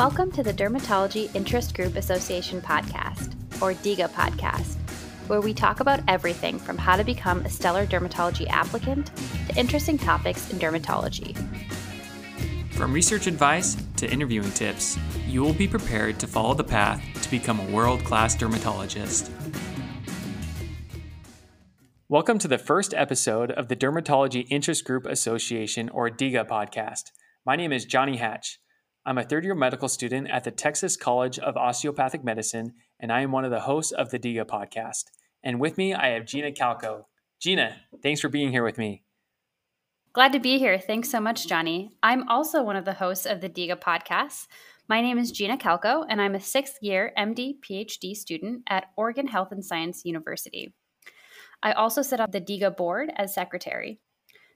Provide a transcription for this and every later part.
Welcome to the Dermatology Interest Group Association podcast, or DIGA podcast, where we talk about everything from how to become a stellar dermatology applicant to interesting topics in dermatology. From research advice to interviewing tips, you will be prepared to follow the path to become a world class dermatologist. Welcome to the first episode of the Dermatology Interest Group Association, or DIGA podcast. My name is Jonny Hatch. I'm a third year medical student at the Texas College of Osteopathic Medicine, and I am one of the hosts of the DIGA podcast. And with me, I have Gina Calco. Gina, thanks for being here with me. Glad to be here. Thanks so much, Jonny. I'm also one of the hosts of the DIGA podcast. My name is Gina Calco, and I'm a sixth year MD PhD student at Oregon Health and Science University. I also sit on the DIGA board as secretary.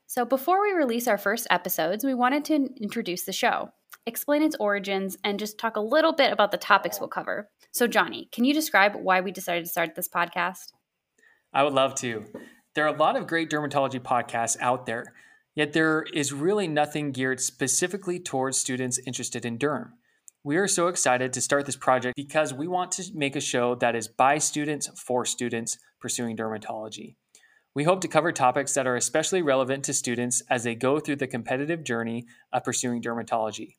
So, before we release our first episodes, we wanted to introduce the show explain its origins, and just talk a little bit about the topics we'll cover. So, Jonny, can you describe why we decided to start this podcast? I would love to. There are a lot of great dermatology podcasts out there, yet there is really nothing geared specifically towards students interested in derm. We are so excited to start this project because we want to make a show that is by students for students pursuing dermatology. We hope to cover topics that are especially relevant to students as they go through the competitive journey of pursuing dermatology.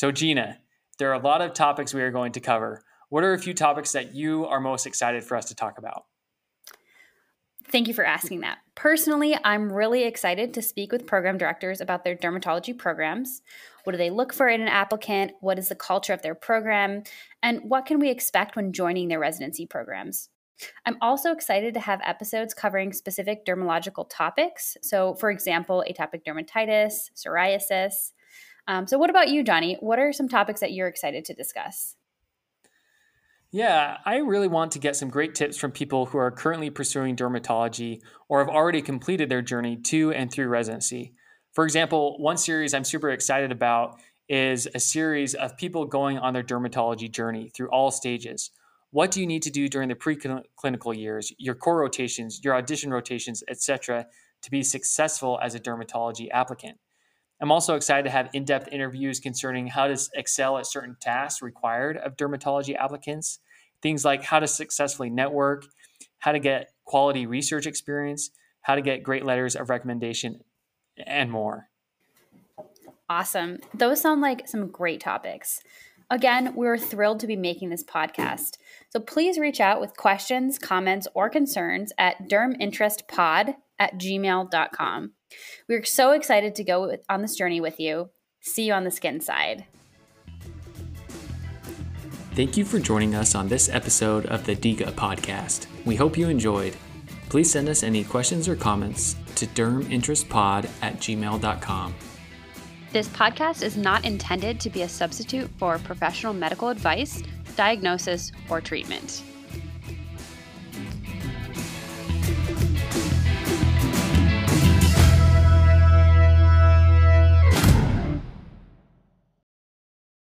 So, Gina, there are a lot of topics we are going to cover. What are a few topics that you are most excited for us to talk about? Thank you for asking that. Personally, I'm really excited to speak with program directors about their dermatology programs. What do they look for in an applicant? What is the culture of their program? And what can we expect when joining their residency programs? I'm also excited to have episodes covering specific dermatological topics. So, for example, atopic dermatitis, psoriasis, um, so, what about you, Jonny? What are some topics that you're excited to discuss? Yeah, I really want to get some great tips from people who are currently pursuing dermatology or have already completed their journey to and through residency. For example, one series I'm super excited about is a series of people going on their dermatology journey through all stages. What do you need to do during the preclinical years, your core rotations, your audition rotations, etc., to be successful as a dermatology applicant? I'm also excited to have in depth interviews concerning how to excel at certain tasks required of dermatology applicants, things like how to successfully network, how to get quality research experience, how to get great letters of recommendation, and more. Awesome. Those sound like some great topics. Again, we're thrilled to be making this podcast. So please reach out with questions, comments, or concerns at derminterestpod at gmail.com. We're so excited to go on this journey with you. See you on the skin side. Thank you for joining us on this episode of the DIGA podcast. We hope you enjoyed. Please send us any questions or comments to derminterestpod at gmail.com. This podcast is not intended to be a substitute for professional medical advice, diagnosis, or treatment.